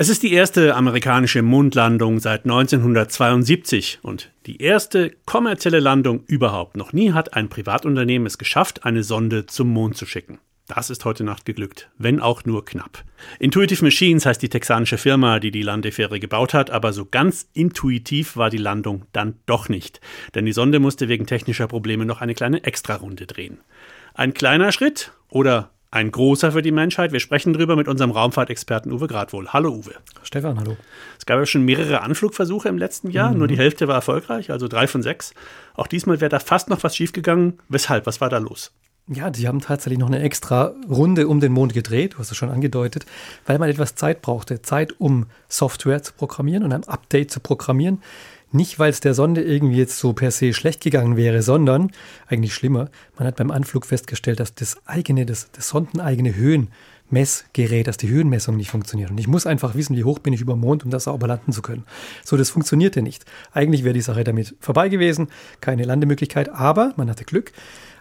Es ist die erste amerikanische Mondlandung seit 1972 und die erste kommerzielle Landung überhaupt. Noch nie hat ein Privatunternehmen es geschafft, eine Sonde zum Mond zu schicken. Das ist heute Nacht geglückt, wenn auch nur knapp. Intuitive Machines heißt die texanische Firma, die die Landefähre gebaut hat, aber so ganz intuitiv war die Landung dann doch nicht. Denn die Sonde musste wegen technischer Probleme noch eine kleine Extrarunde drehen. Ein kleiner Schritt oder ein großer für die Menschheit. Wir sprechen darüber mit unserem Raumfahrtexperten Uwe Gradwohl. Hallo Uwe. Stefan, hallo. Es gab ja schon mehrere Anflugversuche im letzten Jahr, mhm. nur die Hälfte war erfolgreich, also drei von sechs. Auch diesmal wäre da fast noch was schiefgegangen. Weshalb? Was war da los? Ja, die haben tatsächlich noch eine extra Runde um den Mond gedreht, du hast es schon angedeutet, weil man etwas Zeit brauchte. Zeit, um Software zu programmieren und ein Update zu programmieren. Nicht, weil es der Sonde irgendwie jetzt so per se schlecht gegangen wäre, sondern eigentlich schlimmer. Man hat beim Anflug festgestellt, dass das eigene, das, das sondeneigene Höhenmessgerät, dass die Höhenmessung nicht funktioniert. Und ich muss einfach wissen, wie hoch bin ich über dem Mond, um das sauber landen zu können. So, das funktionierte nicht. Eigentlich wäre die Sache damit vorbei gewesen, keine Landemöglichkeit, aber man hatte Glück.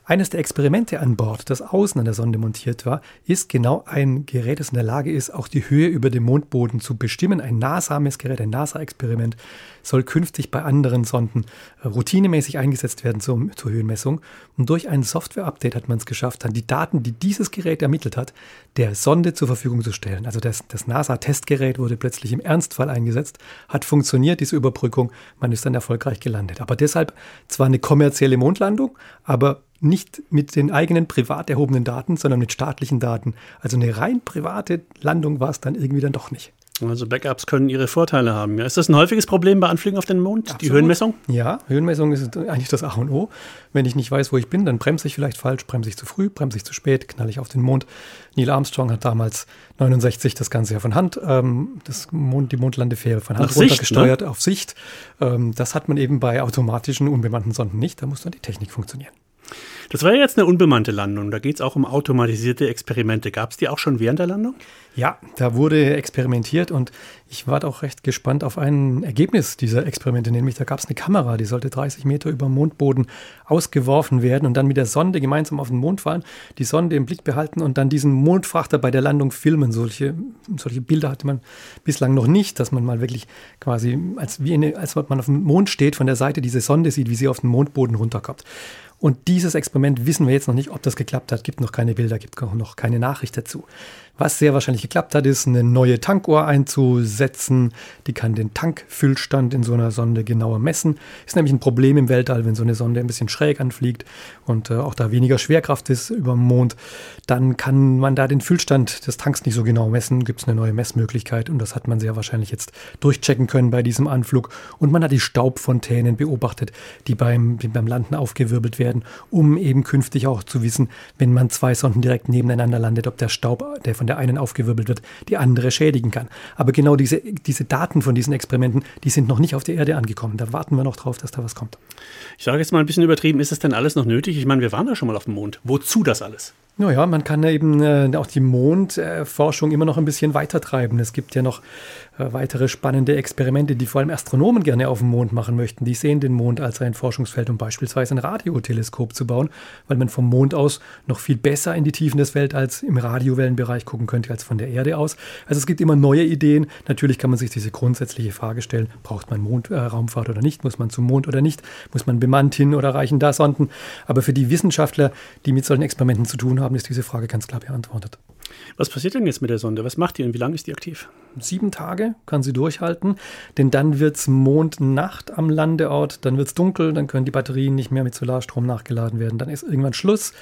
Eines der Experimente an Bord, das außen an der Sonde montiert war, ist genau ein Gerät, das in der Lage ist, auch die Höhe über dem Mondboden zu bestimmen. Ein NASA-Messgerät, ein NASA-Experiment soll künftig bei anderen Sonden äh, routinemäßig eingesetzt werden zur, zur Höhenmessung. Und durch ein Software-Update hat man es geschafft, dann die Daten, die dieses Gerät ermittelt hat, der Sonde zur Verfügung zu stellen. Also das, das NASA-Testgerät wurde plötzlich im Ernstfall eingesetzt, hat funktioniert, diese Überbrückung, man ist dann erfolgreich gelandet. Aber deshalb zwar eine kommerzielle Mondlandung, aber nicht mit den eigenen privat erhobenen Daten, sondern mit staatlichen Daten. Also eine rein private Landung war es dann irgendwie dann doch nicht. Also Backups können ihre Vorteile haben. Ja. Ist das ein häufiges Problem bei Anflügen auf den Mond, Absolut. die Höhenmessung? Ja, Höhenmessung ist eigentlich das A und O. Wenn ich nicht weiß, wo ich bin, dann bremse ich vielleicht falsch, bremse ich zu früh, bremse ich zu spät, knall ich auf den Mond. Neil Armstrong hat damals 69 das Ganze ja von Hand, ähm, das Mond, die Mondlandefähre von Hand Nach runtergesteuert Sicht, ne? auf Sicht. Ähm, das hat man eben bei automatischen, unbemannten Sonden nicht. Da muss dann die Technik funktionieren. Das war ja jetzt eine unbemannte Landung. Da geht es auch um automatisierte Experimente. Gab es die auch schon während der Landung? Ja, da wurde experimentiert und ich war auch recht gespannt auf ein Ergebnis dieser Experimente. Nämlich da gab es eine Kamera, die sollte 30 Meter über dem Mondboden ausgeworfen werden und dann mit der Sonde gemeinsam auf den Mond fahren, die Sonde im Blick behalten und dann diesen Mondfrachter bei der Landung filmen. Solche, solche Bilder hatte man bislang noch nicht, dass man mal wirklich quasi, als, wie eine, als man auf dem Mond steht, von der Seite diese Sonde sieht, wie sie auf den Mondboden runterkommt. Und dieses Experiment wissen wir jetzt noch nicht, ob das geklappt hat. Gibt noch keine Bilder, gibt noch keine Nachricht dazu. Was sehr wahrscheinlich geklappt hat, ist eine neue Tankuhr einzusetzen. Die kann den Tankfüllstand in so einer Sonde genauer messen. Ist nämlich ein Problem im Weltall, wenn so eine Sonde ein bisschen schräg anfliegt und äh, auch da weniger Schwerkraft ist über dem Mond, dann kann man da den Füllstand des Tanks nicht so genau messen. Gibt es eine neue Messmöglichkeit und das hat man sehr wahrscheinlich jetzt durchchecken können bei diesem Anflug. Und man hat die Staubfontänen beobachtet, die beim, die beim Landen aufgewirbelt werden, um eben künftig auch zu wissen, wenn man zwei Sonden direkt nebeneinander landet, ob der Staub, der von der einen aufgewirbelt wird, die andere schädigen kann. Aber genau diese, diese Daten von diesen Experimenten, die sind noch nicht auf der Erde angekommen. Da warten wir noch drauf, dass da was kommt. Ich sage jetzt mal ein bisschen übertrieben, ist es denn alles noch nötig? Ich meine, wir waren da schon mal auf dem Mond. Wozu das alles? Naja, man kann eben äh, auch die Mondforschung immer noch ein bisschen weiter treiben. Es gibt ja noch äh, weitere spannende Experimente, die vor allem Astronomen gerne auf dem Mond machen möchten. Die sehen den Mond als ein Forschungsfeld, um beispielsweise ein Radioteleskop zu bauen, weil man vom Mond aus noch viel besser in die Tiefen des Weltalls im Radiowellenbereich gucken könnte als von der Erde aus. Also es gibt immer neue Ideen. Natürlich kann man sich diese grundsätzliche Frage stellen, braucht man Mondraumfahrt äh, oder nicht? Muss man zum Mond oder nicht? Muss man bemannt hin oder reichen da Sonden? Aber für die Wissenschaftler, die mit solchen Experimenten zu tun haben, haben, ist diese Frage ganz klar beantwortet. Was passiert denn jetzt mit der Sonde? Was macht die und wie lange ist die aktiv? Sieben Tage kann sie durchhalten, denn dann wird es Mondnacht am Landeort, dann wird es dunkel, dann können die Batterien nicht mehr mit Solarstrom nachgeladen werden, dann ist irgendwann Schluss.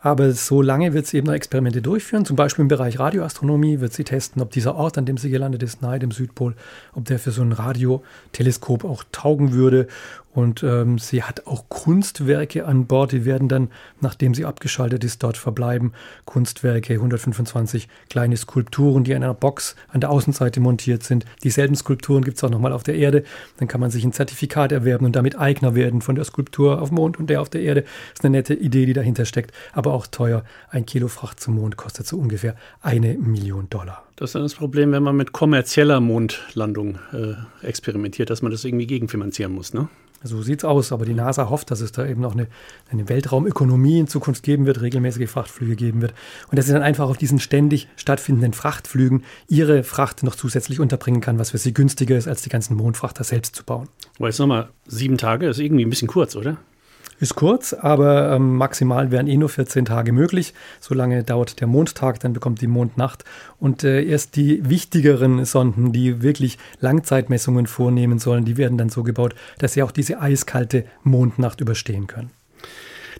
Aber so lange wird sie eben noch Experimente durchführen, zum Beispiel im Bereich Radioastronomie wird sie testen, ob dieser Ort, an dem sie gelandet ist, nahe dem Südpol, ob der für so ein Radioteleskop auch taugen würde. Und ähm, sie hat auch Kunstwerke an Bord, die werden dann, nachdem sie abgeschaltet ist, dort verbleiben. Kunstwerke, 125 kleine Skulpturen, die in einer Box an der Außenseite montiert sind. Dieselben Skulpturen gibt es auch nochmal auf der Erde. Dann kann man sich ein Zertifikat erwerben und damit Eigner werden von der Skulptur auf dem Mond und der auf der Erde. Ist eine nette Idee, die dahinter steckt. Aber aber auch teuer. Ein Kilo Fracht zum Mond kostet so ungefähr eine Million Dollar. Das ist dann das Problem, wenn man mit kommerzieller Mondlandung äh, experimentiert, dass man das irgendwie gegenfinanzieren muss, ne? So sieht's aus, aber die NASA hofft, dass es da eben noch eine, eine Weltraumökonomie in Zukunft geben wird, regelmäßige Frachtflüge geben wird und dass sie dann einfach auf diesen ständig stattfindenden Frachtflügen ihre Fracht noch zusätzlich unterbringen kann, was für sie günstiger ist, als die ganzen Mondfrachter selbst zu bauen. Aber jetzt nochmal sieben Tage, ist irgendwie ein bisschen kurz, oder? Ist kurz, aber ähm, maximal wären eh nur 14 Tage möglich. Solange dauert der Mondtag, dann bekommt die Mondnacht. Und äh, erst die wichtigeren Sonden, die wirklich Langzeitmessungen vornehmen sollen, die werden dann so gebaut, dass sie auch diese eiskalte Mondnacht überstehen können.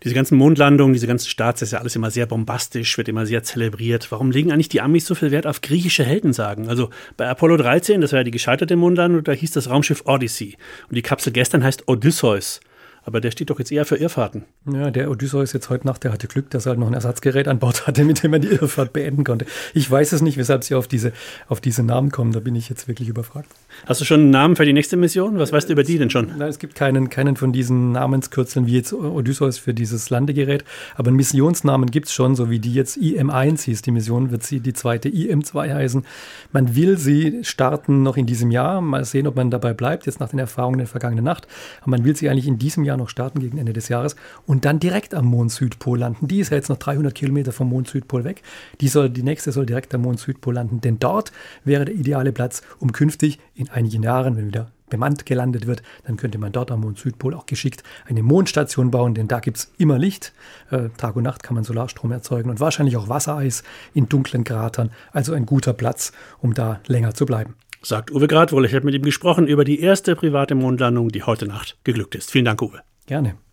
Diese ganzen Mondlandungen, diese ganzen Starts, das ist ja alles immer sehr bombastisch, wird immer sehr zelebriert. Warum legen eigentlich die Amis so viel Wert auf griechische Heldensagen? Also bei Apollo 13, das war ja die gescheiterte Mondlandung, da hieß das Raumschiff Odyssey. Und die Kapsel gestern heißt Odysseus. Aber der steht doch jetzt eher für Irrfahrten. Ja, der Odysseus jetzt heute Nacht, der hatte Glück, dass er halt noch ein Ersatzgerät an Bord hatte, mit dem er die Irrfahrt beenden konnte. Ich weiß es nicht, weshalb sie auf diese, auf diese Namen kommen. Da bin ich jetzt wirklich überfragt. Hast du schon einen Namen für die nächste Mission? Was weißt du über die denn schon? Nein, es gibt keinen, keinen von diesen Namenskürzeln wie jetzt Odysseus für dieses Landegerät. Aber einen Missionsnamen gibt es schon, so wie die jetzt IM1 hieß. Die Mission wird sie die zweite IM2 heißen. Man will sie starten noch in diesem Jahr. Mal sehen, ob man dabei bleibt, jetzt nach den Erfahrungen der vergangenen Nacht. Aber man will sie eigentlich in diesem Jahr noch starten gegen Ende des Jahres und dann direkt am Mond-Südpol landen. Die ist ja jetzt noch 300 Kilometer vom Mond-Südpol weg. Die, soll, die nächste soll direkt am Mond-Südpol landen, denn dort wäre der ideale Platz, um künftig in einigen Jahren, wenn wieder bemannt gelandet wird, dann könnte man dort am Mond-Südpol auch geschickt eine Mondstation bauen, denn da gibt es immer Licht. Äh, Tag und Nacht kann man Solarstrom erzeugen und wahrscheinlich auch Wassereis in dunklen Kratern. Also ein guter Platz, um da länger zu bleiben. Sagt Uwe Gradwohl. Ich habe mit ihm gesprochen über die erste private Mondlandung, die heute Nacht geglückt ist. Vielen Dank, Uwe. Gerne.